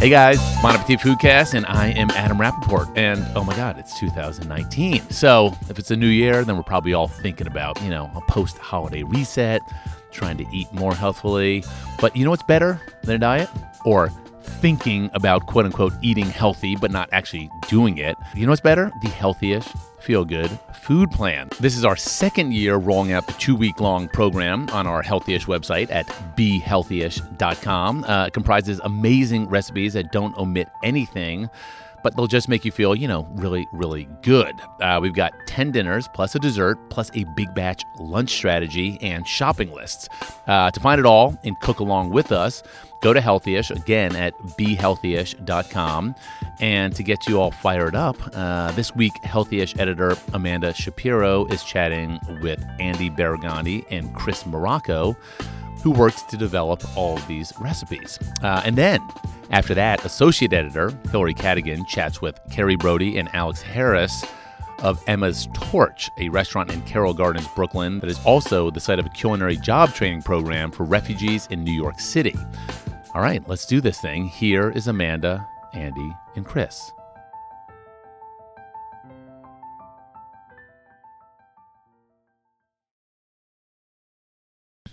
Hey guys, Bon Appetit Foodcast, and I am Adam Rapoport. And oh my God, it's 2019. So if it's a new year, then we're probably all thinking about, you know, a post holiday reset, trying to eat more healthfully. But you know what's better than a diet? Or thinking about quote unquote eating healthy, but not actually doing it. You know what's better? The Healthyish feel good food plan. This is our second year rolling out the two week long program on our Healthyish website at behealthyish.com. Uh, it comprises amazing recipes that don't omit anything but they'll just make you feel, you know, really, really good. Uh, we've got 10 dinners plus a dessert plus a big batch lunch strategy and shopping lists. Uh, to find it all and cook along with us, go to Healthyish again at behealthyish.com. And to get you all fired up, uh, this week, Healthyish editor Amanda Shapiro is chatting with Andy Baraghani and Chris Morocco who works to develop all these recipes. Uh, and then after that, associate editor Hilary Cadigan chats with Kerry Brodie and Alex Harris of Emma's Torch, a restaurant in Carroll Gardens, Brooklyn, that is also the site of a culinary job training program for refugees in New York City. All right, let's do this thing. Here is Amanda, Andy, and Chris.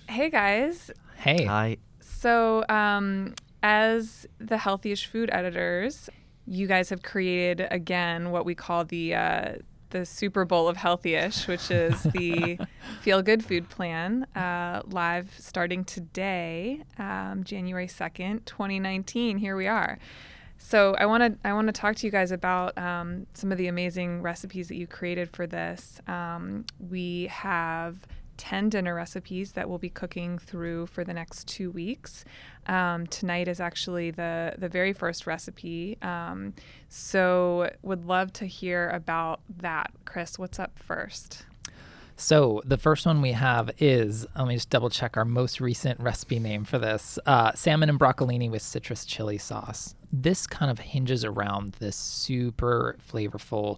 Hey guys. Hey. Hi. So, um, as the Healthyish food editors, you guys have created again what we call the uh, the Super Bowl of Healthyish, which is the Feel Good Food Plan, uh, live starting today, um, January second, twenty nineteen. Here we are. So I want to I want to talk to you guys about um, some of the amazing recipes that you created for this. Um, we have 10 dinner recipes that we'll be cooking through for the next two weeks. Um, tonight is actually the, the very first recipe. Um, so, would love to hear about that. Chris, what's up first? So the first one we have is let me just double check our most recent recipe name for this: uh, salmon and broccolini with citrus chili sauce. This kind of hinges around this super flavorful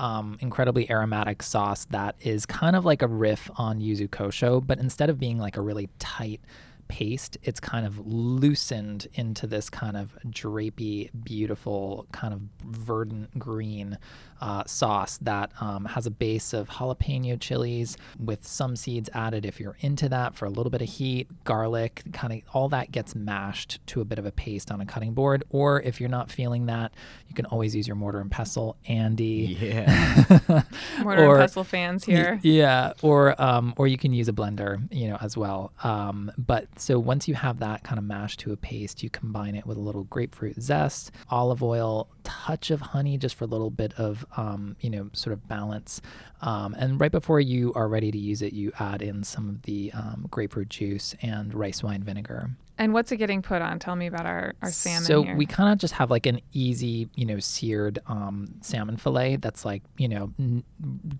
um, incredibly aromatic sauce that is kind of like a riff on yuzu kosho, but instead of being like a really tight paste, it's kind of loosened into this kind of drapey, beautiful, kind of verdant green uh, sauce that um, has a base of jalapeno chilies with some seeds added if you're into that for a little bit of heat, garlic, kind of all that gets mashed to a bit of a paste on a cutting board. Or if you're not feeling that, you can always use your mortar and pestle. Andy. Yeah. mortar or, and pestle fans here. Yeah. Or, um, or you can use a blender, you know, as well. Um, but so once you have that kind of mashed to a paste, you combine it with a little grapefruit zest, olive oil, touch of honey just for a little bit of um, you know sort of balance. Um, and right before you are ready to use it you add in some of the um, grapefruit juice and rice wine vinegar and what's it getting put on? Tell me about our, our salmon. So here. we kind of just have like an easy, you know, seared um, salmon fillet that's like, you know, n-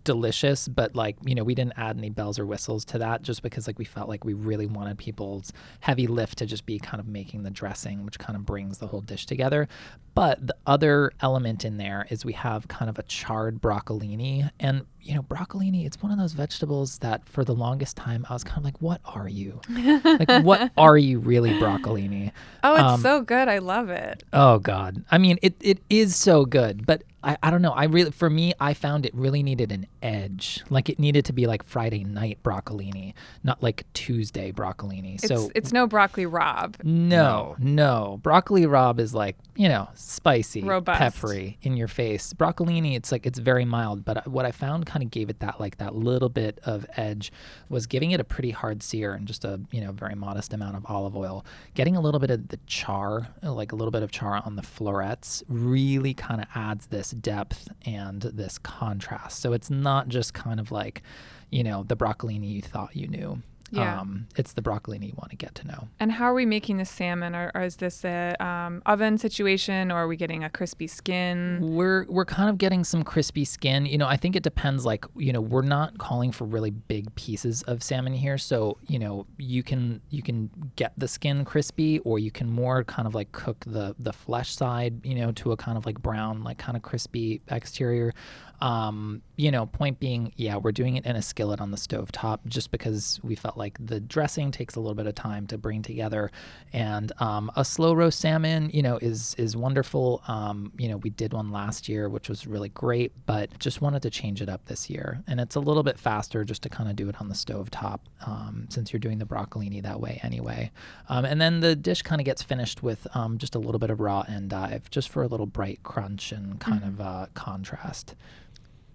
delicious, but like, you know, we didn't add any bells or whistles to that just because like we felt like we really wanted people's heavy lift to just be kind of making the dressing, which kind of brings the whole dish together. But the other element in there is we have kind of a charred broccolini. And, you know, broccolini, it's one of those vegetables that for the longest time I was kind of like, what are you? like, what are you really, broccolini? Oh, it's um, so good. I love it. Oh, God. I mean, it, it is so good. But I, I don't know. I really, for me, I found it really needed an edge. Like it needed to be like Friday night broccolini, not like Tuesday broccolini. It's, so it's no broccoli rabe. No, no. Broccoli rabe is like, you know, spicy, Robust. peppery in your face. Broccolini, it's like, it's very mild. But what I found kind of gave it that, like, that little bit of edge was giving it a pretty hard sear and just a, you know, very modest amount of olive oil. Getting a little bit of the char, like a little bit of char on the florets, really kind of adds this depth and this contrast. So it's not just kind of like, you know, the broccolini you thought you knew. Yeah. Um, it's the broccolini you want to get to know. And how are we making the salmon? Or, or is this a um, oven situation, or are we getting a crispy skin? We're we're kind of getting some crispy skin. You know, I think it depends. Like, you know, we're not calling for really big pieces of salmon here, so you know, you can you can get the skin crispy, or you can more kind of like cook the the flesh side, you know, to a kind of like brown, like kind of crispy exterior. Um, you know, point being, yeah, we're doing it in a skillet on the stove top just because we felt like the dressing takes a little bit of time to bring together, and um, a slow roast salmon, you know, is is wonderful. Um, you know, we did one last year, which was really great, but just wanted to change it up this year, and it's a little bit faster just to kind of do it on the stove top um, since you're doing the broccolini that way anyway. Um, and then the dish kind of gets finished with um, just a little bit of raw endive, just for a little bright crunch and kind Mm-hmm. of uh, contrast.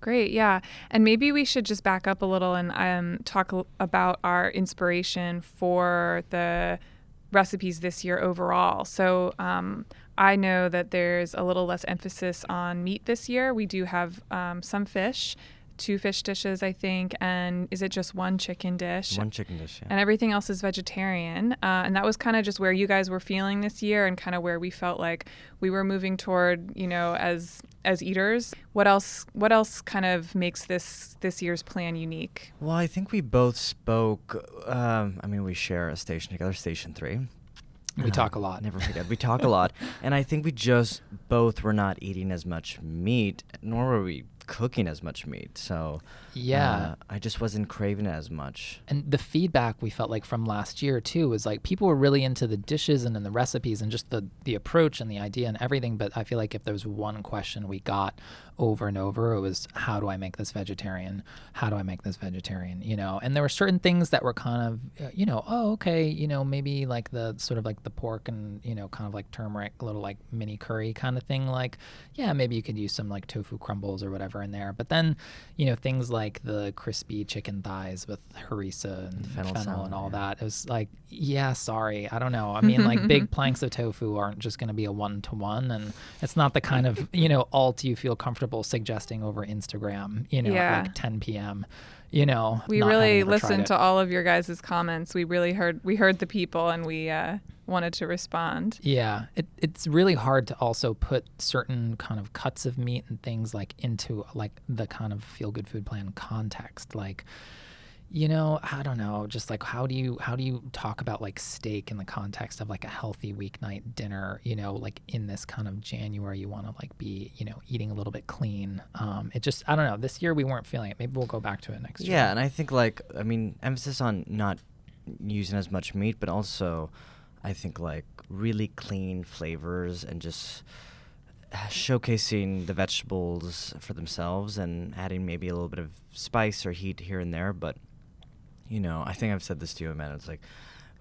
Great, yeah. And maybe we should just back up a little and um, talk about our inspiration for the recipes this year overall. So um, I know that there's a little less emphasis on meat this year. We do have um, some fish, two fish dishes, I think, and is it just one chicken dish? One chicken dish. Yeah. and everything else is vegetarian. Uh, and that was kind of just where you guys were feeling this year, and kind of where we felt like we were moving toward, you know, as as eaters. What else? What else kind of makes this this year's plan unique? Well, I think we both spoke. Um, I mean, we share a station together, Station Three. We talk a lot. Never forget. We talk a lot, and I think we just both were not eating as much meat, nor were we cooking as much meat. So Yeah. uh, I just wasn't craving it as much. And the feedback we felt like from last year too was like people were really into the dishes and in the recipes and just the the approach and the idea and everything. But I feel like if there was one question we got over and over, it was how do I make this vegetarian? How do I make this vegetarian? You know, and there were certain things that were kind of uh, you know oh okay you know maybe like the sort of like the pork and you know kind of like turmeric little like mini curry kind of thing like yeah maybe you could use some like tofu crumbles or whatever in there. But then you know things like the crispy chicken thighs with harissa and Fennel fennel, salad, and all yeah. that. It was like, yeah, sorry, I don't know. I mean, like big planks of tofu aren't just going to be a one to one, and it's not the kind of you know alt you feel comfortable suggesting over Instagram. You know, Yeah. at like 10 p.m. You know, We really having ever tried listened to all of your guys' comments. We really heard we heard the people, and we uh, wanted to respond. Yeah, it, it's really hard to also put certain kind of cuts of meat and things like into like the kind of feel good food plan context. Like, you know, I don't know, just like how do you how do you talk about like steak in the context of like a healthy weeknight dinner? You know, like in this kind of January, you want to like be you know eating a little bit clean. Um, it just I don't know. This year we weren't feeling it. Maybe we'll go back to it next year. Yeah, and I think like I mean emphasis on not using as much meat, but also I think like really clean flavors and just showcasing the vegetables for themselves and adding maybe a little bit of spice or heat here and there. But you know, I think I've said this to you, man. It's like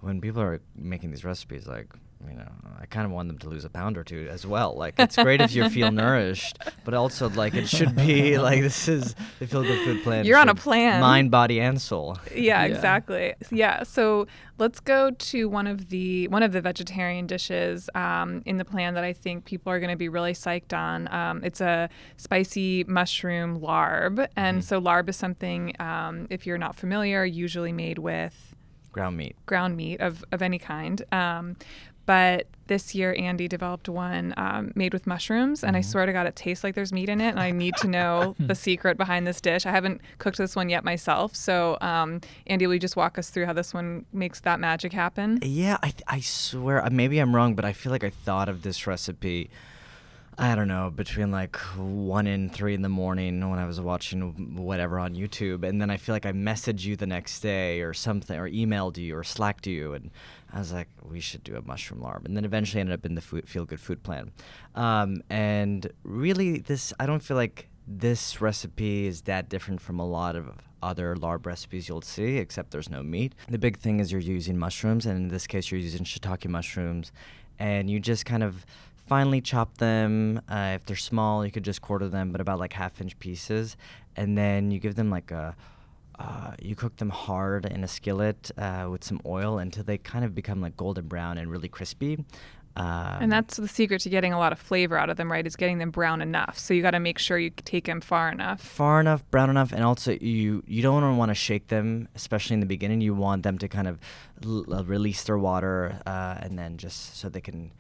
when people are making these recipes, like you know, I kind of want them to lose a pound or two as well. Like it's great if you feel nourished, but also like it should be like this is the feel good food plan. You're on a plan. mind, body, and soul. Yeah, Yeah. exactly. Yeah. So let's go to one of the one of the vegetarian dishes um, in the plan that I think people are going to be really psyched on. Um, it's a spicy mushroom larb, and so larb is something um, if you're not familiar, usually made with Ground meat. ground meat of, of any kind. Um, but this year, Andy developed one um, made with mushrooms, and I swear to God, it tastes like there's meat in it. And I need to know the secret behind this dish. I haven't cooked this one yet myself. So, um, Andy, will you just walk us through how this one makes that magic happen? Yeah, I, I swear, maybe I'm wrong, but I feel like I thought of this recipe. I don't know, between like one and three in the morning when I was watching whatever on YouTube, and then I feel like I messaged you the next day or something, or emailed you or slacked you, and I was like, we should do a mushroom larb, and then eventually ended up in the food, feel good food plan. Um, and really, this I don't feel like this recipe is that different from a lot of other larb recipes you'll see, except there's no meat. The big thing is you're using mushrooms, and in this case, you're using shiitake mushrooms, and you just kind of finely chop them. Uh, if they're small, you could just quarter them, but about like half inch pieces, and then you give them like a. Uh, you cook them hard in a skillet uh, with some oil until they kind of become like golden brown and really crispy. Um, and that's the secret to getting a lot of flavor out of them, right? Is getting them brown enough. So you got to make sure you take them far enough. far enough, brown enough, and also you you don't want to shake them, especially in the beginning. You want them to kind of l- release their water, uh, and then just so they can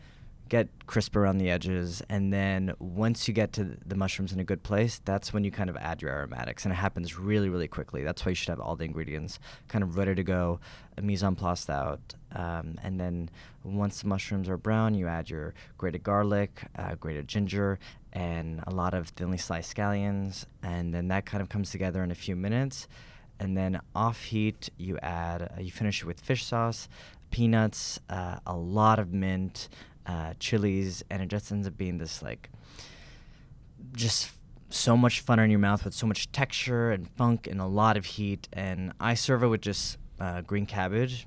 get crisp around the edges, and then once you get to the mushrooms in a good place, that's when you kind of add your aromatics, and it happens really, really quickly. That's why you should have all the ingredients kind of ready to go, mise en place out, um, and then once the mushrooms are brown, you add your grated garlic, uh, grated ginger, and a lot of thinly sliced scallions, and then that kind of comes together in a few minutes. And then off heat, you add, uh, you finish it with fish sauce, peanuts, uh, a lot of mint, uh, chilies, and it just ends up being this like just so much fun in your mouth with so much texture and funk and a lot of heat. And I serve it with just uh, green cabbage.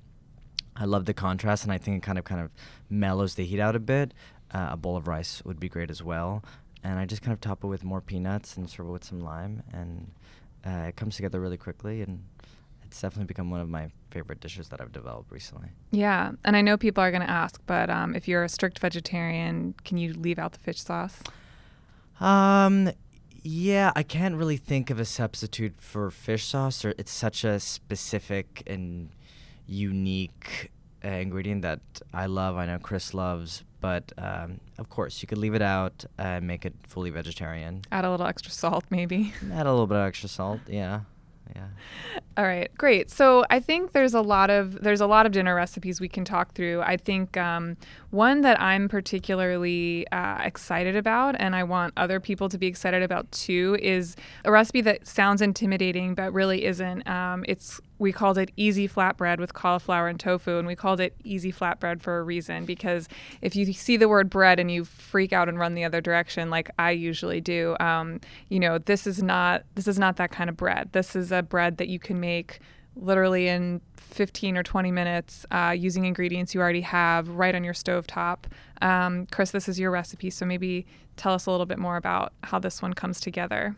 I love the contrast, and I think it kind of kind of mellows the heat out a bit. Uh, a bowl of rice would be great as well. And I just kind of top it with more peanuts and serve it with some lime, and uh, it comes together really quickly. And it's definitely become one of my favorite dishes that I've developed recently. Yeah, and I know people are going to ask, but um, if you're a strict vegetarian, can you leave out the fish sauce? Um, yeah, I can't really think of a substitute for fish sauce. Or it's such a specific and unique uh, ingredient that I love. I know Chris loves, but um, of course, you could leave it out and make it fully vegetarian. Add a little extra salt, maybe. Add a little bit of extra salt. Yeah, yeah. All right, great. So I think there's a lot of there's a lot of dinner recipes we can talk through. I think um, one that I'm particularly uh, excited about, and I want other people to be excited about too, is a recipe that sounds intimidating but really isn't. Um, it's we called it easy flatbread with cauliflower and tofu, and we called it easy flatbread for a reason because if you see the word bread and you freak out and run the other direction, like I usually do, um, you know, this is not this is not that kind of bread. This is a bread that you can make literally in 15 or 20 minutes uh, using ingredients you already have right on your stove top. Um, Chris, this is your recipe, so maybe tell us a little bit more about how this one comes together.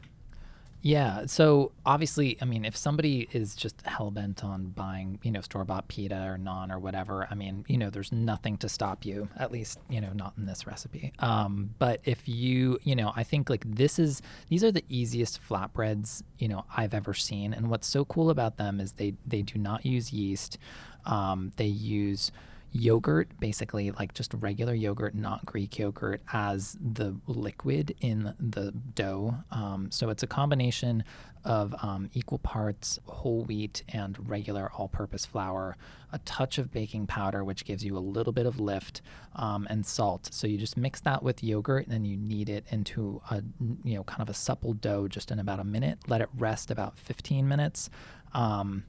Yeah. So obviously, I mean, if somebody is just hell bent on buying, you know, store bought pita or naan or whatever, I mean, you know, there's nothing to stop you. At least, you know, not in this recipe. Um, but if you, you know, I think like this is these are the easiest flatbreads you know I've ever seen. And what's so cool about them is they they do not use yeast. Um, they use yogurt, basically like just regular yogurt, not Greek yogurt, as the liquid in the dough. Um, so it's a combination of um, equal parts whole wheat and regular all purpose flour, a touch of baking powder, which gives you a little bit of lift, um, and salt. So you just mix that with yogurt and then you knead it into a, you know, kind of a supple dough just in about a minute. Let it rest about 15 minutes. Um,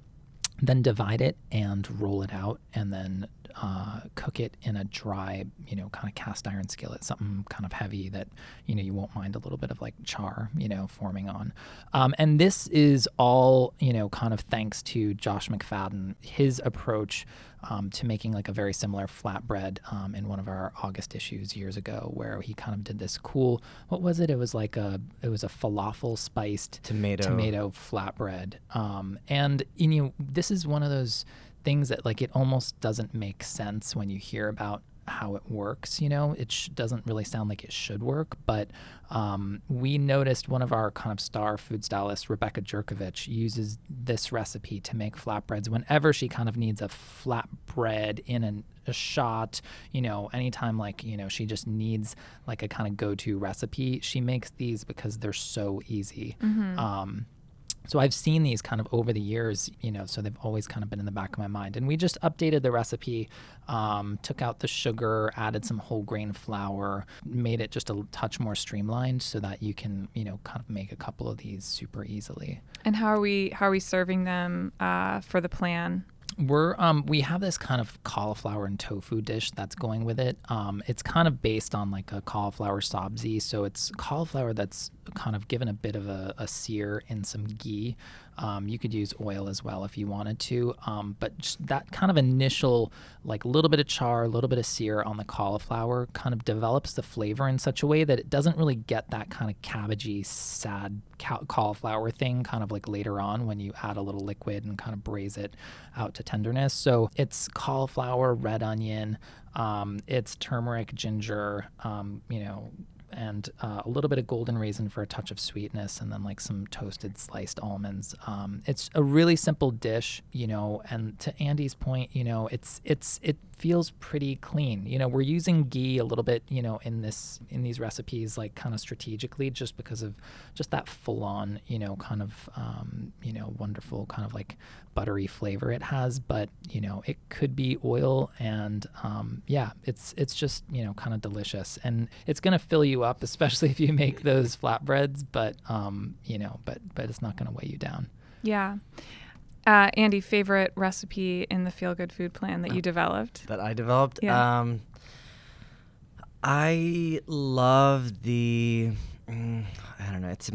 then divide it and roll it out and then uh, cook it in a dry, you know, kind of cast iron skillet, something kind of heavy that, you know, you won't mind a little bit of like char, you know, forming on. Um, and this is all, you know, kind of thanks to Josh McFadden, his approach um, to making like a very similar flatbread um, in one of our August issues years ago, where he kind of did this cool. What was it? It was like a it was a falafel spiced Tomato. tomato flatbread. Um, and you know, this is one of those things that like it almost doesn't make sense when you hear about how it works. You know, it sh- doesn't really sound like it should work, but um, we noticed one of our kind of star food stylists, Rebecca Jurkevich, uses this recipe to make flatbreads whenever she kind of needs a flatbread in an, a shot. You know, anytime like you know she just needs like a kind of go-to recipe, she makes these because they're so easy. Um, so I've seen these kind of over the years, you know, so they've always kind of been in the back of my mind. And we just updated the recipe, um, took out the sugar, added some whole grain flour, made it just a touch more streamlined so that you can, you know, kind of make a couple of these super easily. And how are we how are we serving them uh, for the plan? We're um we have this kind of cauliflower and tofu dish that's going with it. Um, it's kind of based on like a cauliflower sabzi, so it's cauliflower that's kind of given a bit of a, a sear in some ghee. Um, you could use oil as well if you wanted to, um, but just that kind of initial like little bit of char, a little bit of sear on the cauliflower kind of develops the flavor in such a way that it doesn't really get that kind of cabbagey, sad ca- cauliflower thing kind of like later on when you add a little liquid and kind of braise it out to tenderness. So it's cauliflower, red onion, um, it's turmeric, ginger, um, you know, and uh, a little bit of golden raisin for a touch of sweetness, and then like some toasted sliced almonds. Um, it's a really simple dish, you know. And to Andy's point, you know, it's it's it feels pretty clean. You know, we're using ghee a little bit, you know, in this in these recipes, like kind of strategically, just because of just that full on, you know, kind of um, you know wonderful kind of like buttery flavor it has. But you know, it could be oil, and um, yeah, it's it's just you know kind of delicious, and it's gonna fill you up, especially if you make those flatbreads. But um, you know, but but it's not gonna weigh you down. Yeah. Uh, Andy, favorite recipe in the Feel Good Food Plan that you developed? that I developed. Yeah. Um, I love the. Mm, I don't know. It's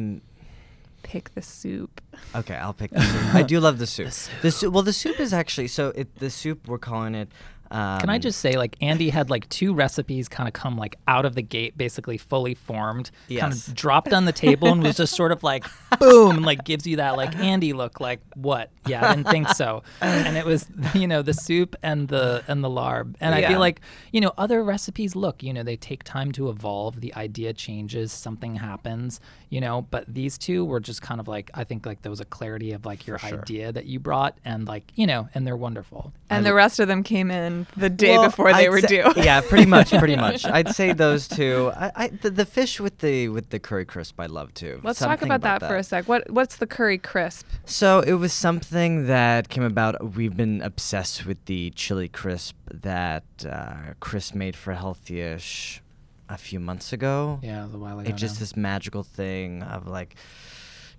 Pick the soup. okay. I'll pick the soup. I do love the soup. The soup. Well, the soup is actually so. It the soup we're calling it. Um, Can I just say, like, Andy had like two recipes kind of come like out of the gate, basically fully formed, kind of dropped on the table and was just sort of like, boom, and like gives you that like Andy look, like what? Yeah, I didn't think so. And it was, you know, the soup and the and the larb. And I feel like, you know, other recipes look, you know, they take time to evolve. The idea changes, something happens, you know. But these two were just kind of like, I think like there was a clarity of like your sure. idea that you brought, and like, you know, and they're wonderful. And the rest of them came in the day Well, before they I'd were say- due. yeah, pretty much, pretty much. I'd say those two. I, I the, the fish with the with the curry crisp, I love too. Let's talk Something about, that, for a sec. What What's the curry crisp? So it was something that came about. We've been obsessed with the chili crisp that uh, Chris made for Healthyish a few months ago. Yeah, it a while ago. It's just now. this magical thing of like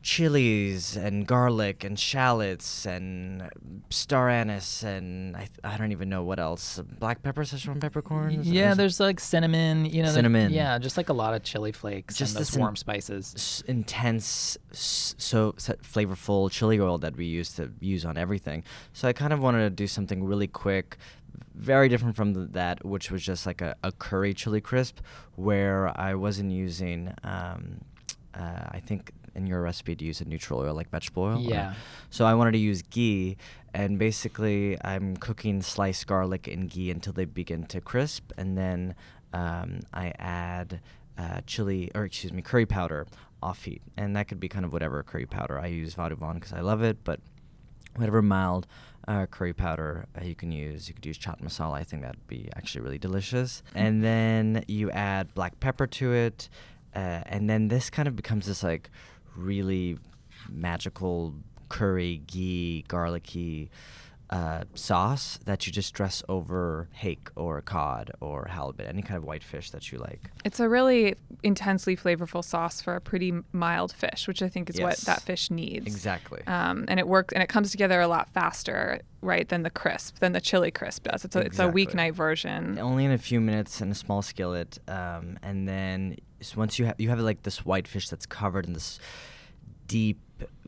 chilies and garlic and shallots and star anise and I, I don't even know what else. Black pepper, Szechuan peppercorns. Yeah, there's like cinnamon, you know. Cinnamon. yeah, just like a lot of chili flakes Just and those this in- warm spices. s- intense, s- so s- flavorful chili oil that we used to use on everything. So I kind of wanted to do something really quick, very different from th- that, which was just like a, a curry chili crisp, where I wasn't using. Um, uh, I think in your recipe to use a neutral oil like vegetable oil. or- Yeah. So I wanted to use ghee, and basically I'm cooking sliced garlic in ghee until they begin to crisp, and then um, I add uh, chili or excuse me curry powder off heat, and that could be kind of whatever curry powder I use Vadouvan because I love it, but whatever mild uh, curry powder uh, you can use. You could use chaat masala. I think that'd be actually really delicious. And then you add black pepper to it, uh, and then this kind of becomes this like really magical curry, ghee, garlicky uh, sauce that you just dress over hake or cod or halibut, any kind of white fish that you like. It's a really intensely flavorful sauce for a pretty mild fish, which I think is what that fish needs. Exactly. Um, and it works, and it comes together a lot faster, right, than the crisp, than the chili crisp does. It's a it's a weeknight version. only in a few minutes in a small skillet, um, and then s once you have you have like this white fish that's covered in this deep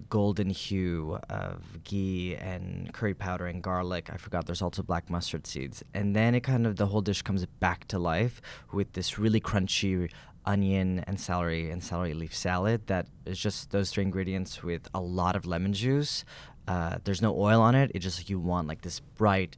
golden hue of ghee and curry powder and garlic. I forgot there's also black mustard seeds, and then it kind of the whole dish comes back to life with this really crunchy onion and celery and celery leaf salad that is just those three ingredients with a lot of lemon juice. Uh, there's no oil on it. It's just like you want like this bright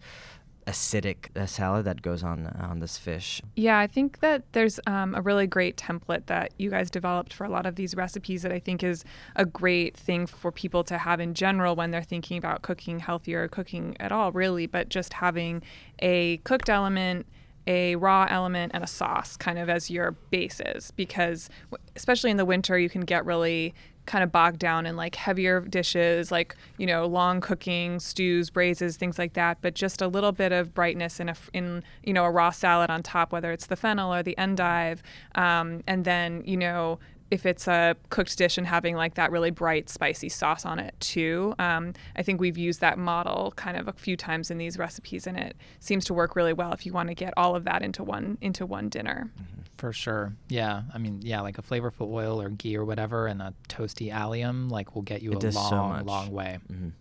acidic uh, salad that goes on on this fish. Yeah, I think that there's um, a really great template that you guys developed for a lot of these recipes that I think is a great thing for people to have in general when they're thinking about cooking healthier cooking at all, really, but just having a cooked element. A raw element and a sauce kind of as your bases because, especially in the winter, you can get really kind of bogged down in like heavier dishes, like, you know, long cooking, stews, braises, things like that. But just a little bit of brightness in a, in, you know, a raw salad on top, whether it's the fennel or the endive. Um, and then, you know, if it's a cooked dish and having like that really bright spicy sauce on it too. Um, I think we've used that model kind of a few times in these recipes, and it seems to work really well if you want to get all of that into one into one dinner. For sure. Yeah. I mean, yeah, like a flavorful oil or ghee or whatever and a toasty allium, like will get you It a does so long, long way. Mhm.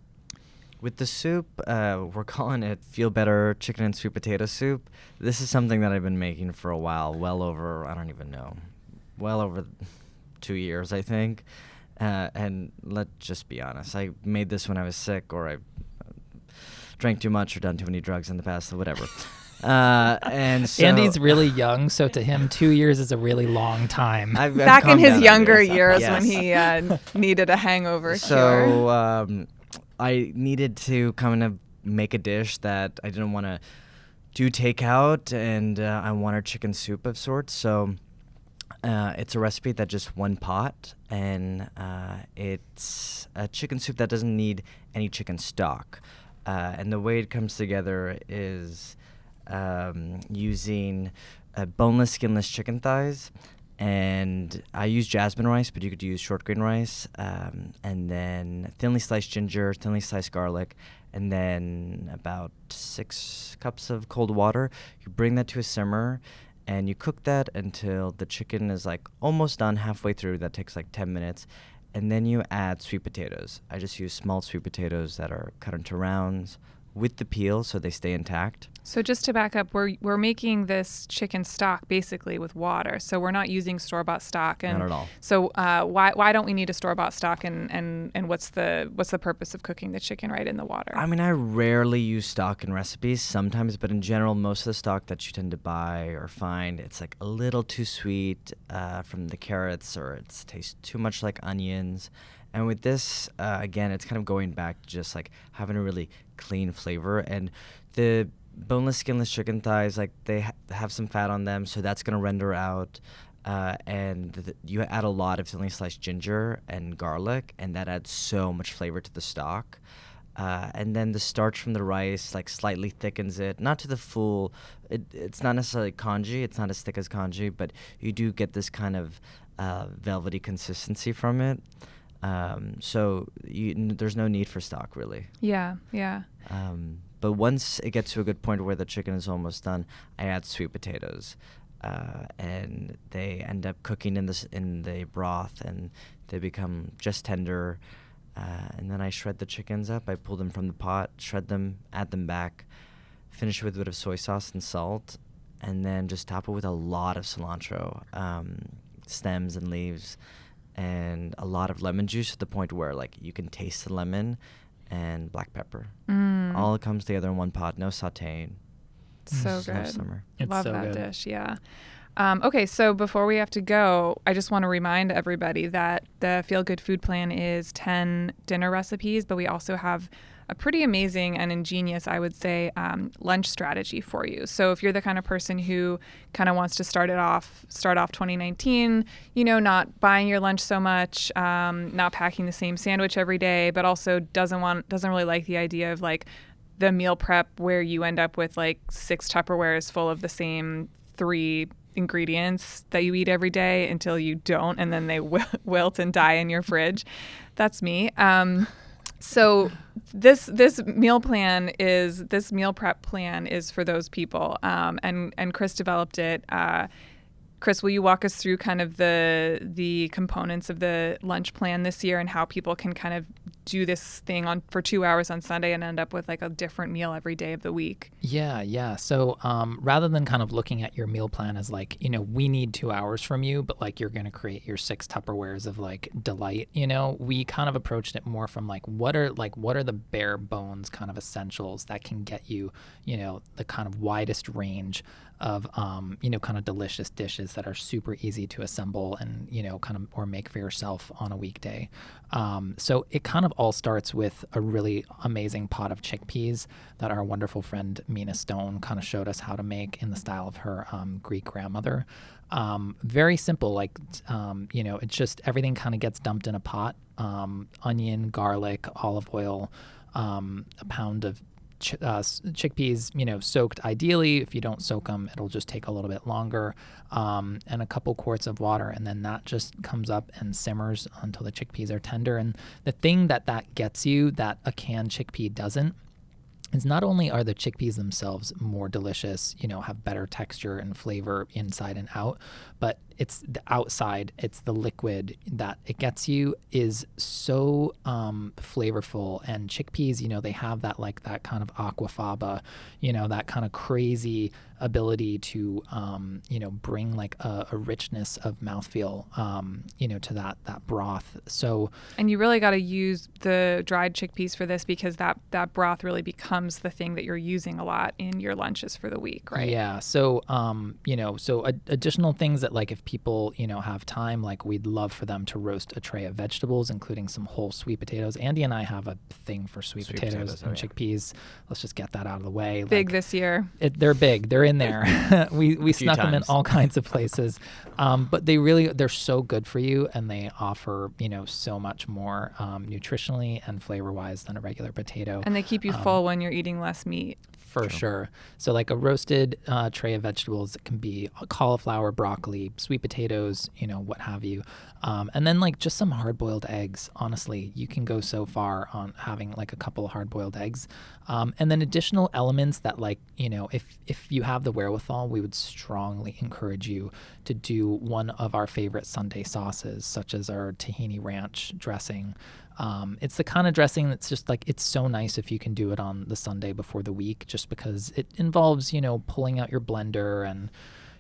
With the soup, uh, we're calling it Feel Better Chicken and Sweet Potato Soup. This is something that I've been making for a while, well over, I don't even know, well over two years, I think. Uh, and let's just be honest, I made this when I was sick or I drank too much or done too many drugs in the past or whatever. Uh, and so Andy's really young, so to him, two years is a really long time. I've, I've Back in his younger this. years Yes. when he uh, needed a hangover. So um, I needed to kind of make a dish that I didn't want to do takeout, and uh, I wanted chicken soup of sorts. So uh, it's a recipe that just one pot, and uh, it's a chicken soup that doesn't need any chicken stock. Uh, and the way it comes together is um, using uh, boneless, skinless chicken thighs. And I use jasmine rice, but you could use short grain rice. Um, and then thinly sliced ginger, thinly sliced garlic, and then about six cups of cold water. You bring that to a simmer and you cook that until the chicken is like almost done halfway through. That takes like 10 minutes. And then you add sweet potatoes. I just use small sweet potatoes that are cut into rounds with the peel so they stay intact. So just to back up, we're we're making this chicken stock basically with water. So we're not using store bought stock. And Not at all. So uh, why why don't we need a store bought stock? And, and and what's the what's the purpose of cooking the chicken right in the water? I mean, I rarely use stock in recipes sometimes, but in general, most of the stock that you tend to buy or find, it's like a little too sweet uh, from the carrots or it tastes too much like onions. And with this, uh, again, it's kind of going back to just like having a really clean flavor. And the boneless, skinless chicken thighs, like they ha- have some fat on them, so that's going to render out. Uh, and th- you add a lot of thinly sliced ginger and garlic, and that adds so much flavor to the stock. Uh, and then the starch from the rice like slightly thickens it, not to the full. It, it's not necessarily congee. It's not as thick as congee, but you do get this kind of uh, velvety consistency from it. Um, so you, n- there's no need for stock really. yeah, yeah. Um, but once it gets to a good point where the chicken is almost done, I add sweet potatoes, uh, and they end up cooking in this in the broth, and they become just tender. Uh, and then I shred the chickens up. I pull them from the pot, shred them, add them back, finish with a bit of soy sauce and salt, and then just top it with a lot of cilantro, um, stems and leaves, and a lot of lemon juice to the point where like you can taste the lemon and black pepper. Mm. All comes together in one pot, no sauteing. so Just love good. summer. It's Love so that good. dish. Yeah. Um, okay, so before we have to go, I just want to remind everybody that the Feel Good Food Plan is 10 dinner recipes, but we also have a pretty amazing and ingenious, I would say, um, lunch strategy for you. So if you're the kind of person who kind of wants to start it off, start off 2019, you know, not buying your lunch so much, um, not packing the same sandwich every day, but also doesn't want, doesn't really like the idea of like the meal prep where you end up with like six Tupperwares full of the same three ingredients that you eat every day until you don't, and then they wilt and die in your fridge. That's me. Um, so this this meal plan is this meal prep plan is for those people, um, and and Chris developed it. Uh, Chris, will you walk us through kind of the the components of the lunch plan this year and how people can kind of do this thing on for two hours on Sunday and end up with like a different meal every day of the week? Yeah, yeah. So um, rather than kind of looking at your meal plan as like, you know, we need two hours from you, but like you're going to create your six Tupperwares of like delight, you know, we kind of approached it more from like, what are like, what are the bare bones kind of essentials that can get you, you know, the kind of widest range of, um, you know, kind of delicious dishes that are super easy to assemble and, you know, kind of or make for yourself on a weekday. Um, so it kind of all starts with a really amazing pot of chickpeas that our wonderful friend Mina Stone kind of showed us how to make in the style of her um, Greek grandmother. Um, very simple, like, um, you know, it's just everything kind of gets dumped in a pot um, onion, garlic, olive oil, um, a pound of ch- uh, chickpeas, you know, soaked ideally. If you don't soak them, it'll just take a little bit longer. Um, and a couple quarts of water, and then that just comes up and simmers until the chickpeas are tender. And the thing that that gets you that a canned chickpea doesn't is not only are the chickpeas themselves more delicious, you know, have better texture and flavor inside and out, but it's the outside, it's the liquid that it gets you is so um, flavorful. And chickpeas, you know, they have that like that kind of aquafaba, you know, that kind of crazy ability to um, you know bring like a, a richness of mouthfeel um, you know to that that broth. So and you really got to use the dried chickpeas for this because that that broth really becomes the thing that you're using a lot in your lunches for the week right? Yeah. So um, you know so ad- additional things that like if people you know have time like we'd love for them to roast a tray of vegetables including some whole sweet potatoes andy and i have a thing for sweet, sweet potatoes, potatoes, and oh, yeah. chickpeas let's just get that out of the way big like, this year it, they're big they're in there. we we snuck times. them in all kinds of places, um, but they really they're so good for you, and they offer you know so much more um, nutritionally and flavor wise than a regular potato. And they keep you um, full when you're eating less meat for True. sure. So like a roasted uh, tray of vegetables, it can be cauliflower, broccoli, sweet potatoes, you know, what have you, um, and then like just some hard boiled eggs. Honestly, you can go so far on having like a couple of hard boiled eggs, um, and then additional elements that like you know if if you have the wherewithal, we would strongly encourage you to do one of our favorite Sunday sauces, such as our tahini ranch dressing. Um, it's the kind of dressing that's just like it's so nice if you can do it on the Sunday before the week, just because it involves you know pulling out your blender and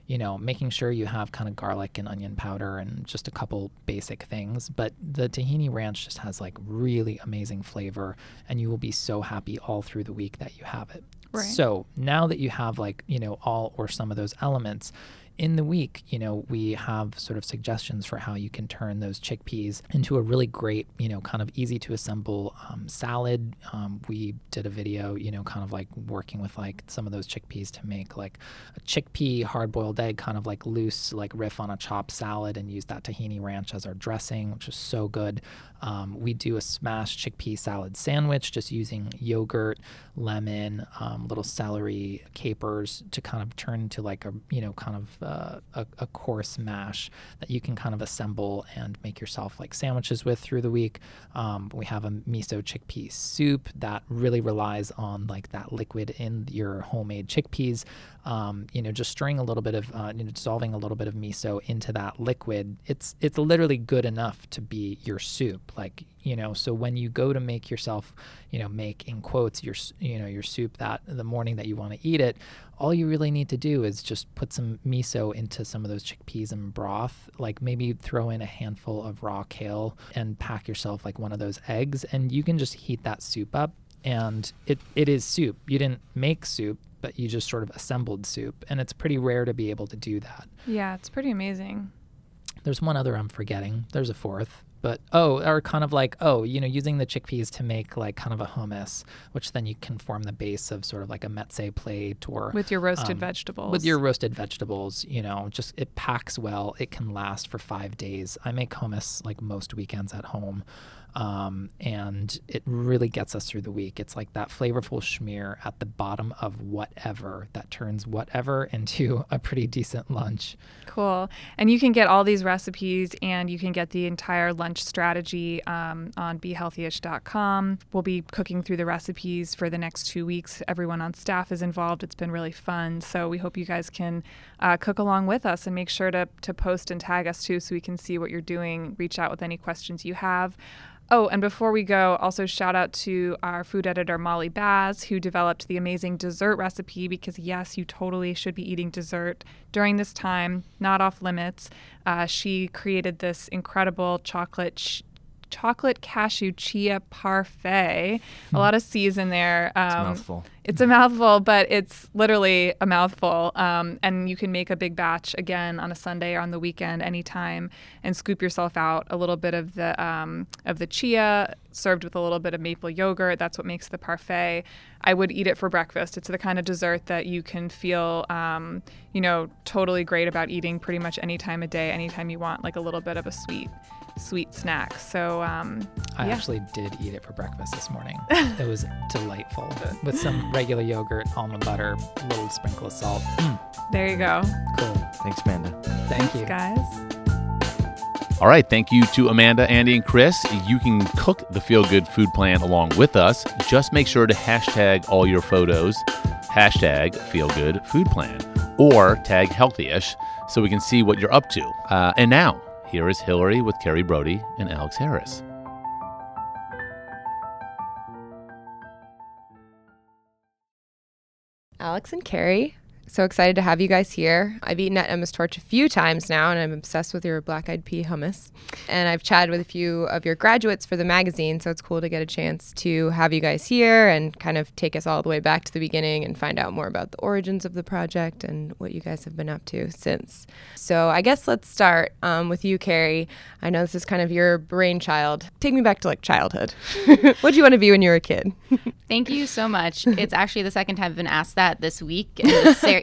you know making sure you have kind of garlic and onion powder and just a couple basic things. But the tahini ranch just has like really amazing flavor, and you will be so happy all through the week that you have it. Right. So now that you have like you know all or some of those elements, in the week, you know, we have sort of suggestions for how you can turn those chickpeas into a really great, you know, kind of easy to assemble um, salad. Um, we did a video, you know, kind of like working with like some of those chickpeas to make like a chickpea hard boiled egg, kind of like loose, like riff on a chopped salad and use that tahini ranch as our dressing, which is so good. Um, we do a smashed chickpea salad sandwich just using yogurt, lemon, um, little celery, capers to kind of turn into like a, you know, kind of a, a, coarse mash that you can kind of assemble and make yourself like sandwiches with through the week. Um, we have a miso chickpea soup that really relies on like that liquid in your homemade chickpeas. Um, you know, just stirring a little bit of, uh, you know, dissolving a little bit of miso into that liquid. It's it's literally good enough to be your soup. Like you know so when you go to make yourself you know make in quotes your you know your soup that the morning that you want to eat it all you really need to do is just put some miso into some of those chickpeas and broth. Like maybe throw in a handful of raw kale and pack yourself like one of those eggs and you can just heat that soup up. And it, it is soup. You didn't make soup but you just sort of assembled soup and it's pretty rare to be able to do that. Yeah it's pretty amazing. There's one other i'm forgetting. There's a fourth but oh, or kind of like oh, you know, using the chickpeas to make like kind of a hummus, which then you can form the base of sort of like a meze plate or with your roasted um, vegetables. With your roasted vegetables, you know, just it packs well. It can last for five days. I make hummus like most weekends at home. Um, and it really gets us through the week. It's like that flavorful schmear at the bottom of whatever that turns whatever into a pretty decent lunch. Cool. And you can get all these recipes and you can get the entire lunch strategy um, on behealthyish.com. We'll be cooking through the recipes for the next two weeks. Everyone on staff is involved. It's been really fun. So we hope you guys can uh, cook along with us and make sure to, to post and tag us too so we can see what you're doing. Reach out with any questions you have. Oh, and before we go, also shout out to our food editor, Molly Baz, who developed the amazing dessert recipe because, yes, you totally should be eating dessert during this time, not off limits. Uh, she created this incredible chocolate. Ch- chocolate cashew chia parfait. a lot of C's in there. Um, it's a um, mouthful. It's a mouthful, but it's literally a mouthful. Um, and you can make a big batch again on a Sunday or on the weekend, anytime, and scoop yourself out a little bit of the um, of the chia, served with a little bit of maple yogurt. That's what makes the parfait. I would eat it for breakfast. It's the kind of dessert that you can feel, um, you know, totally great about eating pretty much any time of day, anytime you want, like a little bit of a sweet sweet snack. So um, I yeah. actually did eat it for breakfast this morning. it was delightful with some regular yogurt, almond butter, a little sprinkle of salt. Mm. There you go. Cool. Thanks, Amanda. Thank Thanks, you, guys. All right, thank you to Amanda, Andy, and Chris. You can cook the Feel Good Food Plan along with us. Just make sure to hashtag all your photos, hashtag Feel Good Food Plan, or tag Healthyish so we can see what you're up to. Uh, and now, here is Hilary with Kerry Brodie and Alex Harris. Alex and Kerry, so excited to have you guys here. I've eaten at Emma's Torch a few times now, and I'm obsessed with your black eyed pea hummus. And I've chatted with a few of your graduates for the magazine, so it's cool to get a chance to have you guys here and kind of take us all the way back to the beginning and find out more about the origins of the project and what you guys have been up to since. So I guess let's start um, with you, Kerry. I know this is kind of your brainchild. Take me back to like childhood. what did you want to be when you were a kid? Thank you so much. It's actually the second time I've been asked that this week.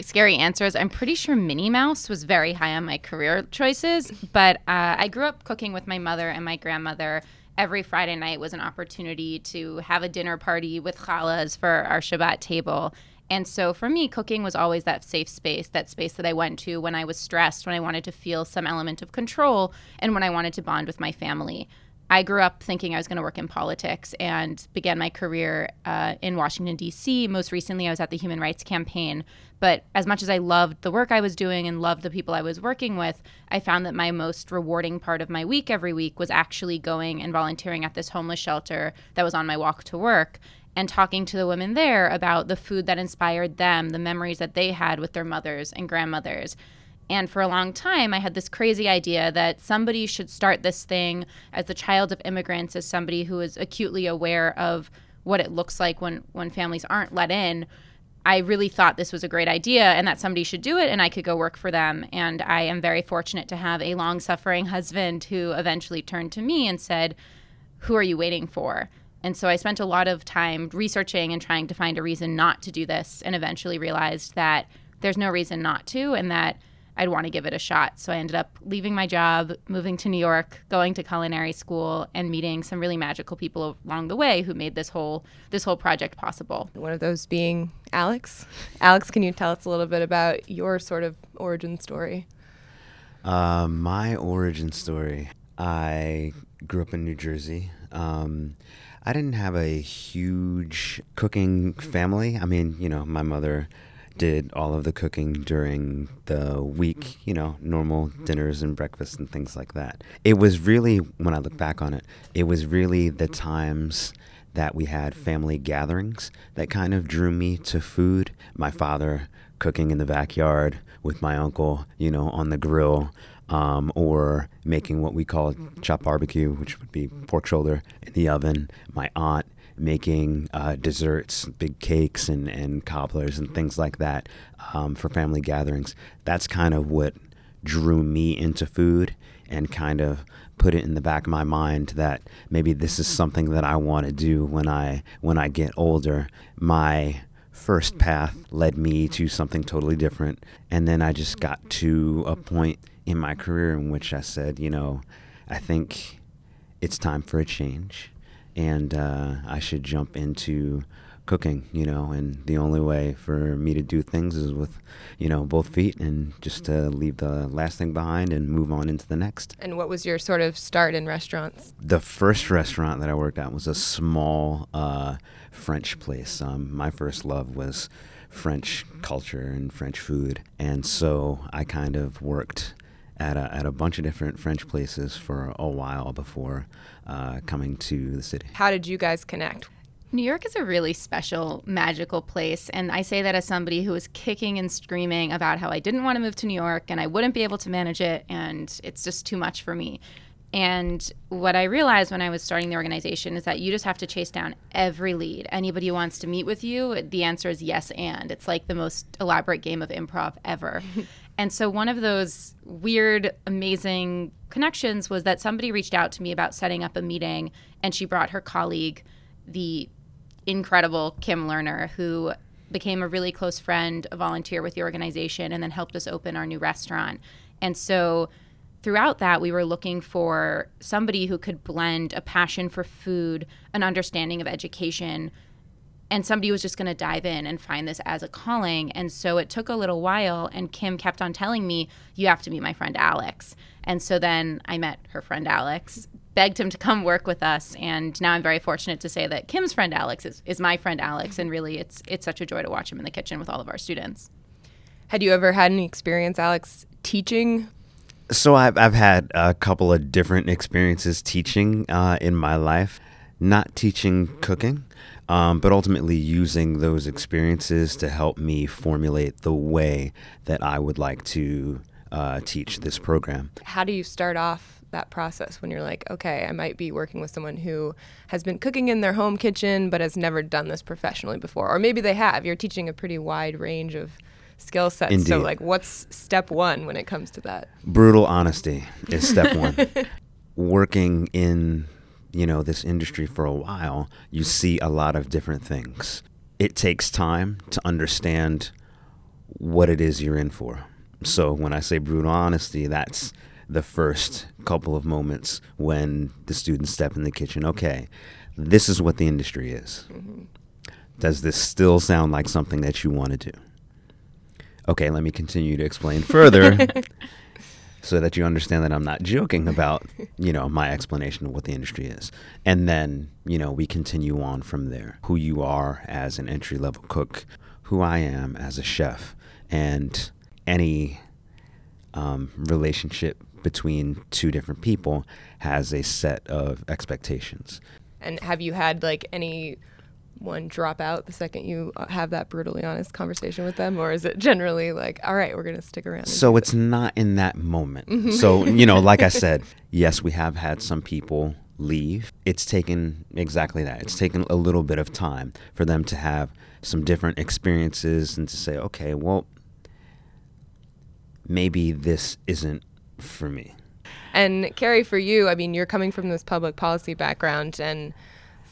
Scary answers. I'm pretty sure Minnie Mouse was very high on my career choices, but uh, I grew up cooking with my mother and my grandmother. Every Friday night was an opportunity to have a dinner party with challahs for our Shabbat table. And so for me, cooking was always that safe space, that space that I went to when I was stressed, when I wanted to feel some element of control, and when I wanted to bond with my family. I grew up thinking I was going to work in politics and began my career uh, in Washington, D.C. Most recently, I was at the Human Rights Campaign. But as much as I loved the work I was doing and loved the people I was working with, I found that my most rewarding part of my week every week was actually going and volunteering at this homeless shelter that was on my walk to work and talking to the women there about the food that inspired them, the memories that they had with their mothers and grandmothers. And for a long time, I had this crazy idea that somebody should start this thing as the child of immigrants, as somebody who is acutely aware of what it looks like when, when families aren't let in. I really thought this was a great idea and that somebody should do it and I could go work for them. And I am very fortunate to have a long suffering husband who eventually turned to me and said, Who are you waiting for? And so I spent a lot of time researching and trying to find a reason not to do this and eventually realized that there's no reason not to and that I'd want to give it a shot. So I ended up leaving my job, moving to New York, going to culinary school, and meeting some really magical people along the way who made this whole this whole project possible. One of those being Alex. Alex, can you tell us a little bit about your sort of origin story? Uh, my origin story. I grew up in New Jersey. Um, I didn't have a huge cooking family. I mean, you know, my mother did all of the cooking during the week, you know, normal dinners and breakfasts and things like that. It was really, when I look back on it, it was really the times that we had family gatherings that kind of drew me to food. My father cooking in the backyard with my uncle, you know, on the grill. Um, or making what we call chop barbecue, which would be pork shoulder in the oven. My aunt making uh, desserts, big cakes, and, and cobblers and things like that um, for family gatherings. That's kind of what drew me into food and kind of put it in the back of my mind that maybe this is something that I want to do when I when I get older. My first path led me to something totally different and then I just got to a point in my career in which I said, you know, I think it's time for a change and uh, I should jump into cooking, you know, and the only way for me to do things is with, you know, both feet and just to leave the last thing behind and move on into the next. And what was your sort of start in restaurants? The first restaurant that I worked at was a small uh, French place. Um, my first love was French culture and French food. And so I kind of worked at a, at a bunch of different French places for a while before uh, coming to the city. How did you guys connect? New York is a really special, magical place. And I say that as somebody who was kicking and screaming about how I didn't want to move to New York and I wouldn't be able to manage it. And it's just too much for me. And what I realized when I was starting the organization is that you just have to chase down every lead. Anybody who wants to meet with you, the answer is yes and. It's like the most elaborate game of improv ever. and so one of those weird, amazing connections was that somebody reached out to me about setting up a meeting and she brought her colleague, the incredible Kim Lerner, who became a really close friend, a volunteer with the organization, and then helped us open our new restaurant. And so throughout that, we were looking for somebody who could blend a passion for food, an understanding of education, and somebody was just going to dive in and find this as a calling. And so it took a little while, and Kim kept on telling me, You have to meet my friend Alex. And so then I met her friend Alex, begged him to come work with us, and now I'm very fortunate to say that Kim's friend Alex is, is my friend Alex, and really it's it's such a joy to watch him in the kitchen with all of our students. Had you ever had any experience, Alex, teaching? So I've I've had a couple of different experiences teaching uh, in my life, not teaching cooking, um, but ultimately using those experiences to help me formulate the way that I would like to uh, teach this program. How do you start off that process when you're like, okay, I might be working with someone who has been cooking in their home kitchen but has never done this professionally before, or maybe they have. You're teaching a pretty wide range of skill sets. Indeed. So, like, what's step one when it comes to that? Brutal honesty is step one. Working in you know this industry for a while, you see a lot of different things. It takes time to understand what it is you're in for. So when I say brutal honesty, that's the first couple of moments when the students step in the kitchen. Okay, this is what the industry is. Mm-hmm. Does this still sound like something that you want to do? Okay, let me continue to explain further so that you understand that I'm not joking about, you know, my explanation of what the industry is. And then, you know, we continue on from there. Who you are as an entry level cook, who I am as a chef, and any um, relationship between two different people has a set of expectations. And have you had like any one drop out the second you uh, have that brutally honest conversation with them or is it generally like all right we're going to stick around so it's not in that moment mm-hmm. so you know like i said yes we have had some people leave it's taken exactly that it's taken a little bit of time for them to have some different experiences and to say okay well maybe this isn't for me. And Kerry, for you, I mean, you're coming from this public policy background, and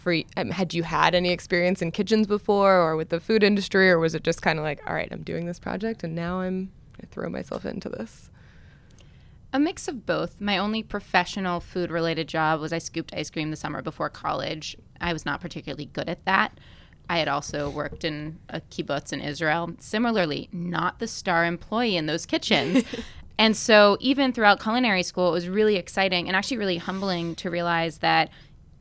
for um, had you had any experience in kitchens before, or with the food industry, or was it just kind of like, all right, I'm doing this project, and now I'm I throw myself into this? A mix of both. My only professional food related job was I scooped ice cream the summer before college. I was not particularly good at that. I had also worked in a kibbutz in Israel. Similarly, not the star employee in those kitchens. And so, even throughout culinary school, it was really exciting and actually really humbling to realize that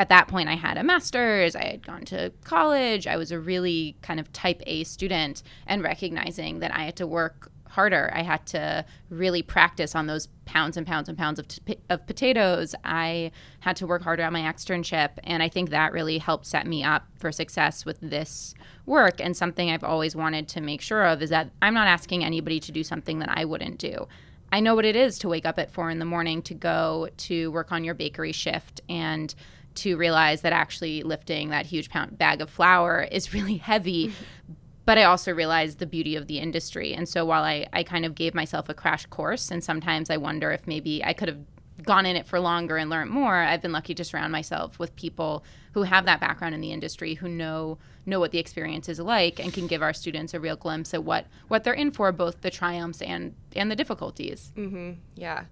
at that point I had a master's, I had gone to college, I was a really kind of type A student, and recognizing that I had to work harder. I had to really practice on those pounds and pounds and pounds of, t- of potatoes. I had to work harder on my externship. And I think that really helped set me up for success with this work. And something I've always wanted to make sure of is that I'm not asking anybody to do something that I wouldn't do. I know what it is to wake up at four in the morning to go to work on your bakery shift and to realize that actually lifting that huge pound bag of flour is really heavy. but I also realized the beauty of the industry. And so while I, I kind of gave myself a crash course, and sometimes I wonder if maybe I could have gone in it for longer and learned more, I've been lucky to surround myself with people who have that background in the industry, who know know what the experience is like, and can give our students a real glimpse at what what they're in for, both the triumphs and and the difficulties. Mm-hmm. Yeah.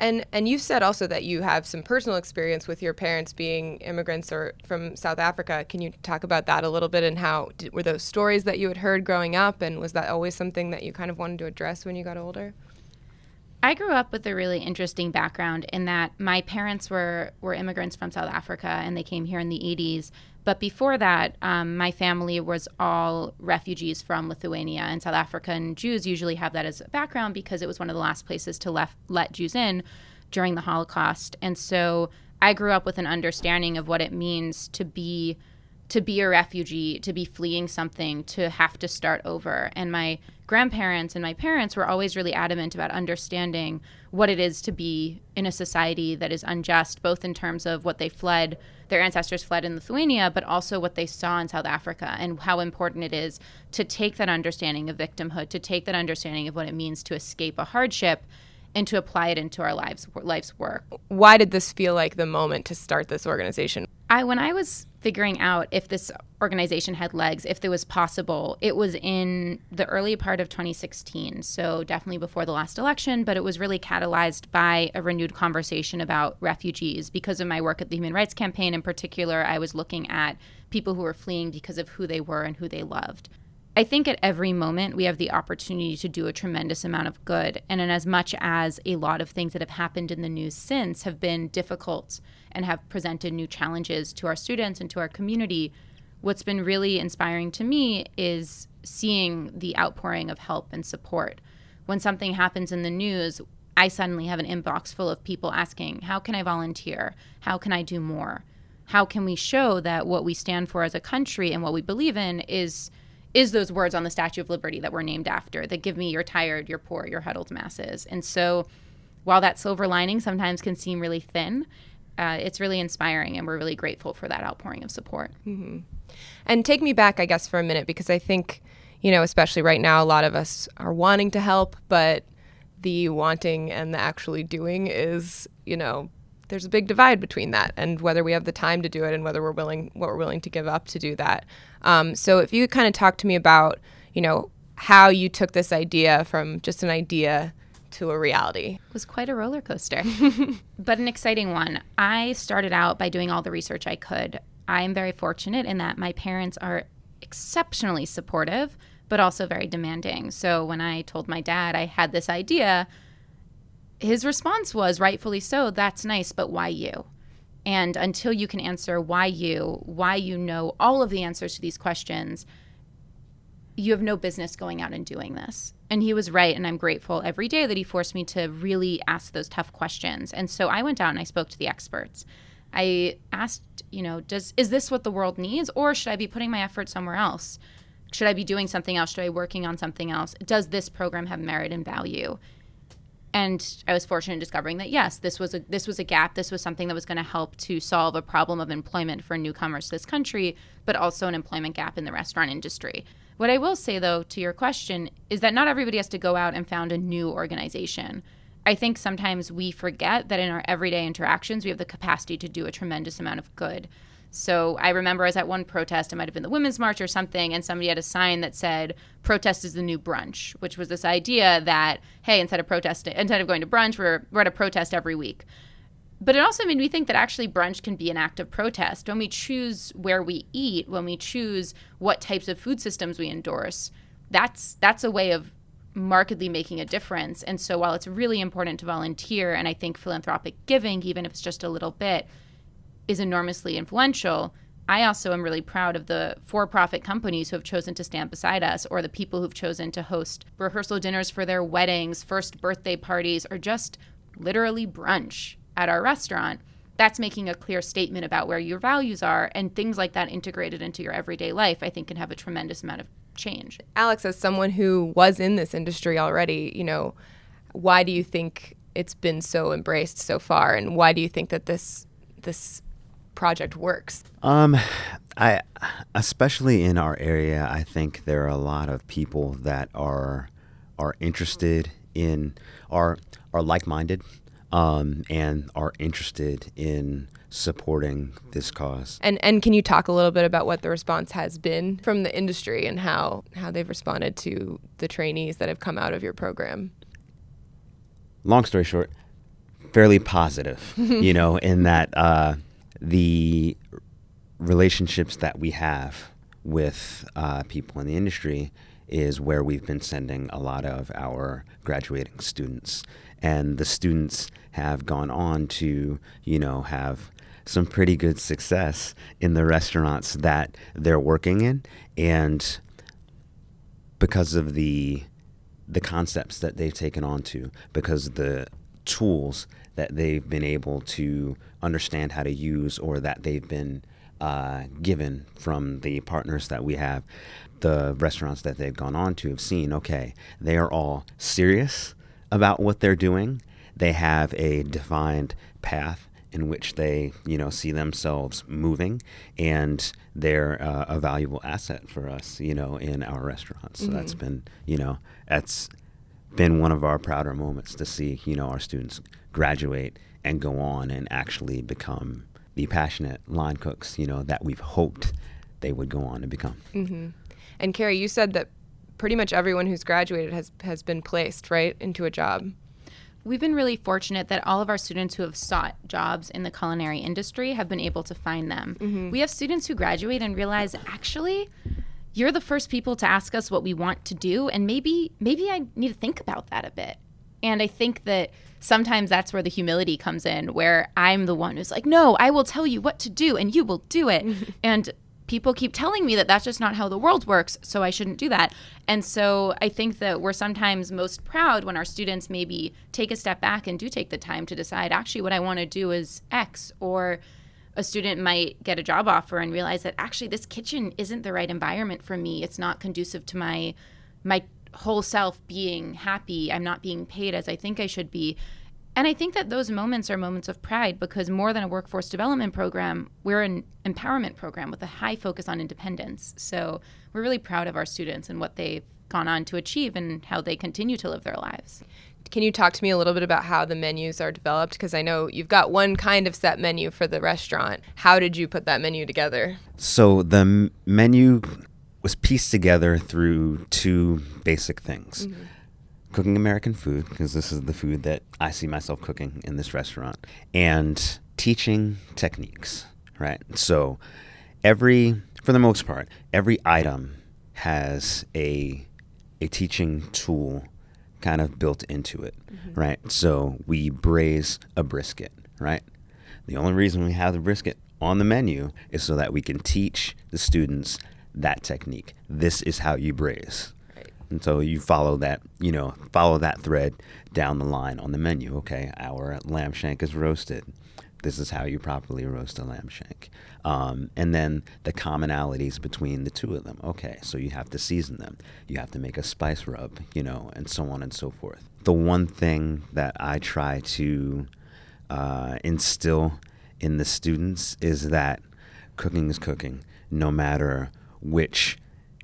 And and you said also that you have some personal experience with your parents being immigrants or from South Africa. Can you talk about that a little bit and how did, were those stories that you had heard growing up and was that always something that you kind of wanted to address when you got older? I grew up with a really interesting background in that my parents were were immigrants from South Africa and they came here in the 80s. But before that, um, my family was all refugees from Lithuania and South Africa, and Jews usually have that as a background because it was one of the last places to let Jews in during the Holocaust. And so I grew up with an understanding of what it means to be to be a refugee, to be fleeing something, to have to start over. And my grandparents and my parents were always really adamant about understanding what it is to be in a society that is unjust, both in terms of what they fled, their ancestors fled in Lithuania, but also what they saw in South Africa and how important it is to take that understanding of victimhood, to take that understanding of what it means to escape a hardship and to apply it into our lives life's work. Why did this feel like the moment to start this organization? I when I was figuring out if this organization had legs, if it was possible, it was in the early part of 2016. So definitely before the last election, but it was really catalyzed by a renewed conversation about refugees because of my work at the Human Rights Campaign in particular, I was looking at people who were fleeing because of who they were and who they loved. I think at every moment we have the opportunity to do a tremendous amount of good. And in as much as a lot of things that have happened in the news since have been difficult and have presented new challenges to our students and to our community, what's been really inspiring to me is seeing the outpouring of help and support when something happens in the news, I suddenly have an inbox full of people asking, How can I volunteer? How can I do more? How can we show that what we stand for as a country and what we believe in is is those words on the Statue of Liberty that we're named after that give me your tired, your poor, your huddled masses. And so while that silver lining sometimes can seem really thin, uh, it's really inspiring and we're really grateful for that outpouring of support. Mm-hmm. And take me back, I guess, for a minute, because I think, you know, especially right now, a lot of us are wanting to help, but the wanting and the actually doing is, you know, there's a big divide between that and whether we have the time to do it and whether we're willing what we're willing to give up to do that. Um, so if you could kind of talk to me about, you know, how you took this idea from just an idea to a reality. It was quite a roller coaster, but an exciting one. I started out by doing all the research I could. I am very fortunate in that my parents are exceptionally supportive, but also very demanding. So when I told my dad I had this idea, his response was rightfully so, that's nice, but why you? And until you can answer why you, why you know all of the answers to these questions, you have no business going out and doing this. And he was right. And I'm grateful every day that he forced me to really ask those tough questions. And so I went out and I spoke to the experts. I asked, you know, does is this what the world needs or should I be putting my effort somewhere else? Should I be doing something else? Should I be working on something else? Does this program have merit and value? and I was fortunate in discovering that yes, this was a this was a gap. This was something that was going to help to solve a problem of employment for newcomers to this country, but also an employment gap in the restaurant industry. What I will say though to your question is that not everybody has to go out and found a new organization. I think sometimes we forget that in our everyday interactions we have the capacity to do a tremendous amount of good. So I remember I was at one protest, it might have been the Women's March or something, and somebody had a sign that said, protest is the new brunch, which was this idea that, hey, instead of protesting, instead of going to brunch, we're, we're at a protest every week. But it also made me think that actually brunch can be an act of protest. When we choose where we eat, when we choose what types of food systems we endorse, that's that's a way of markedly making a difference. And so while it's really important to volunteer and I think philanthropic giving, even if it's just a little bit, is enormously influential. I also am really proud of the for profit companies who have chosen to stand beside us, or the people who've chosen to host rehearsal dinners for their weddings, first birthday parties, or just literally brunch at our restaurant. That's making a clear statement about where your values are, and things like that integrated into your everyday life, I think, can have a tremendous amount of change. Alex, as someone who was in this industry already, you know, why do you think it's been so embraced so far, and why do you think that this this project works? Um, I especially in our area, I think there are a lot of people that are are interested in are are like minded, um, and are interested in supporting this cause. And and can you talk a little bit about what the response has been from the industry and how how they've responded to the trainees that have come out of your program? Long story short, fairly positive. you know, in that. Uh, the relationships that we have with uh, people in the industry is where we've been sending a lot of our graduating students. And the students have gone on to, you know, have some pretty good success in the restaurants that they're working in. And because of the the concepts that they've taken on to, because the tools that they've been able to understand how to use or that they've been uh, given from the partners that we have, the restaurants that they've gone on to have seen, okay, they are all serious about what they're doing. They have a defined path in which they, you know, see themselves moving, and they're uh, a valuable asset for us, you know, in our restaurants. So mm-hmm. that's been, you know, that's been one of our prouder moments to see, you know, our students graduate and go on and actually become the passionate line cooks, you know, that we've hoped they would go on to become. Mm-hmm. And Kerry, you said that pretty much everyone who's graduated has has been placed right into a job. We've been really fortunate that all of our students who have sought jobs in the culinary industry have been able to find them. Mm-hmm. We have students who graduate and realize actually you're the first people to ask us what we want to do and maybe maybe I need to think about that a bit. And I think that sometimes that's where the humility comes in, where I'm the one who's like, no, I will tell you what to do and you will do it. and people keep telling me that that's just not how the world works, so I shouldn't do that. And so I think that we're sometimes most proud when our students maybe take a step back and do take the time to decide actually what I want to do is X or a student might get a job offer and realize that actually this kitchen isn't the right environment for me. It's not conducive to my my whole self being happy. I'm not being paid as I think I should be. And I think that those moments are moments of pride because more than a workforce development program, we're an empowerment program with a high focus on independence. So we're really proud of our students and what they've gone on to achieve and how they continue to live their lives. Can you talk to me a little bit about how the menus are developed? Because I know you've got one kind of set menu for the restaurant. How did you put that menu together? So the m- menu was pieced together through two basic things. Mm-hmm. Cooking American food, because this is the food that I see myself cooking in this restaurant, and teaching techniques, right? So every for the most part, every item has a a teaching tool kind of built into it, mm-hmm. right? So we braise a brisket, right? The only reason we have the brisket on the menu is so that we can teach the students that technique. This is how you braise. And so you follow that, you know, follow that thread down the line on the menu. Okay, our lamb shank is roasted. This is how you properly roast a lamb shank. Um, and then the commonalities between the two of them. Okay, so you have to season them. You have to make a spice rub, you know, and so on and so forth. The one thing that I try to uh, instill in the students is that cooking is cooking, no matter which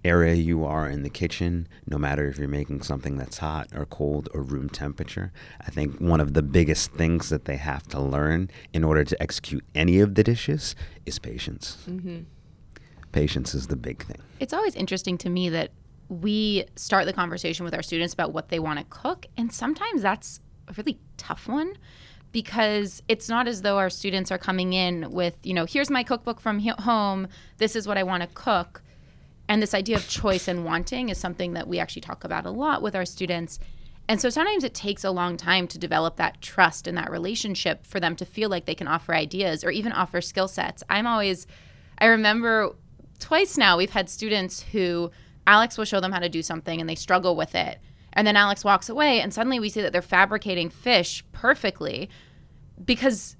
area you are in the kitchen, no matter if you're making something that's hot or cold or room temperature. I think one of the biggest things that they have to learn in order to execute any of the dishes is patience. Mm-hmm. Patience is the big thing. It's always interesting to me that we start the conversation with our students about what they want to cook, and sometimes that's a really tough one because it's not as though our students are coming in with, you know, here's my cookbook from home, this is what I want to cook. And this idea of choice and wanting is something that we actually talk about a lot with our students. And so sometimes it takes a long time to develop that trust and that relationship for them to feel like they can offer ideas or even offer skill sets. I'm always, I remember twice now we've had students who Alex will show them how to do something and they struggle with it. And then Alex walks away and suddenly we see that they're fabricating fish perfectly because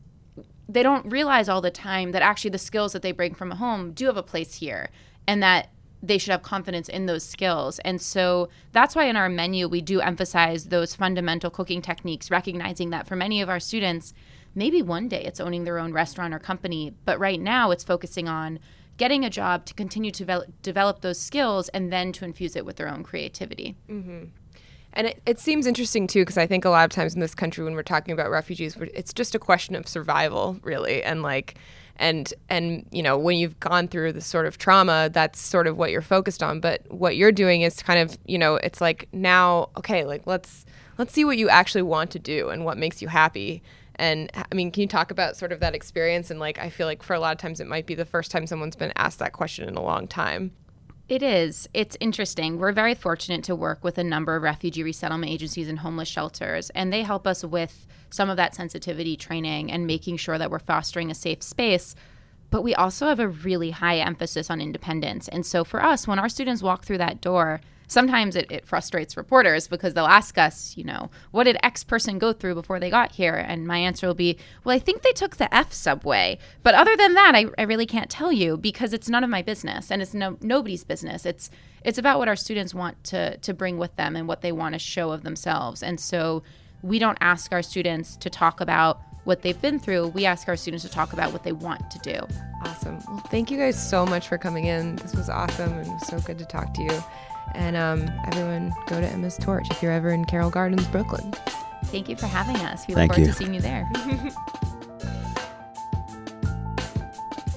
they don't realize all the time that actually the skills that they bring from home do have a place here and that they should have confidence in those skills. And so that's why in our menu we do emphasize those fundamental cooking techniques, recognizing that for many of our students, maybe one day it's owning their own restaurant or company, but right now it's focusing on getting a job to continue to develop, those skills and then to infuse it with their own creativity. Mm-hmm. And it, it seems interesting too, because I think a lot of times in this country, when we're talking about refugees, it's just a question of survival, really, and like, and and you know, when you've gone through this sort of trauma, that's sort of what you're focused on. But what you're doing is kind of, you know, it's like now, okay, like let's let's see what you actually want to do and what makes you happy. And I mean, can you talk about sort of that experience? And like, I feel like for a lot of times, it might be the first time someone's been asked that question in a long time. It is. It's interesting. We're very fortunate to work with a number of refugee resettlement agencies and homeless shelters, and they help us with some of that sensitivity training and making sure that we're fostering a safe space. But we also have a really high emphasis on independence. And so for us, when our students walk through that door, sometimes it, it frustrates reporters because they'll ask us, you know, what did X person go through before they got here? And my answer will be, well, I think they took the F subway. But other than that, I, I really can't tell you because it's none of my business and it's no, nobody's business. It's it's about what our students want to to bring with them and what they want to show of themselves. And so we don't ask our students to talk about what they've been through. We ask our students to talk about what they want to do. Awesome. Well, thank you guys so much for coming in. This was awesome and was so good to talk to you. And um, everyone, go to Emma's Torch if you're ever in Carroll Gardens, Brooklyn. Thank you for having us. We Thank look forward you. to seeing you there.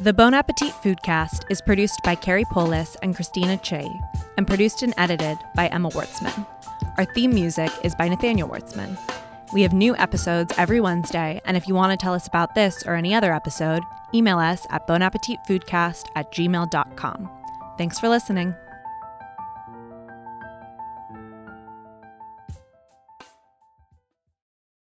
The Bon Appetit Foodcast is produced by Carey Polis and Christina Chaey and produced and edited by Emma Wartzman. Our theme music is by Nathaniel Wartzman. We have new episodes every Wednesday, and if you want to tell us about this or any other episode, email us at bonappetitfoodcast at gmail.com. Thanks for listening.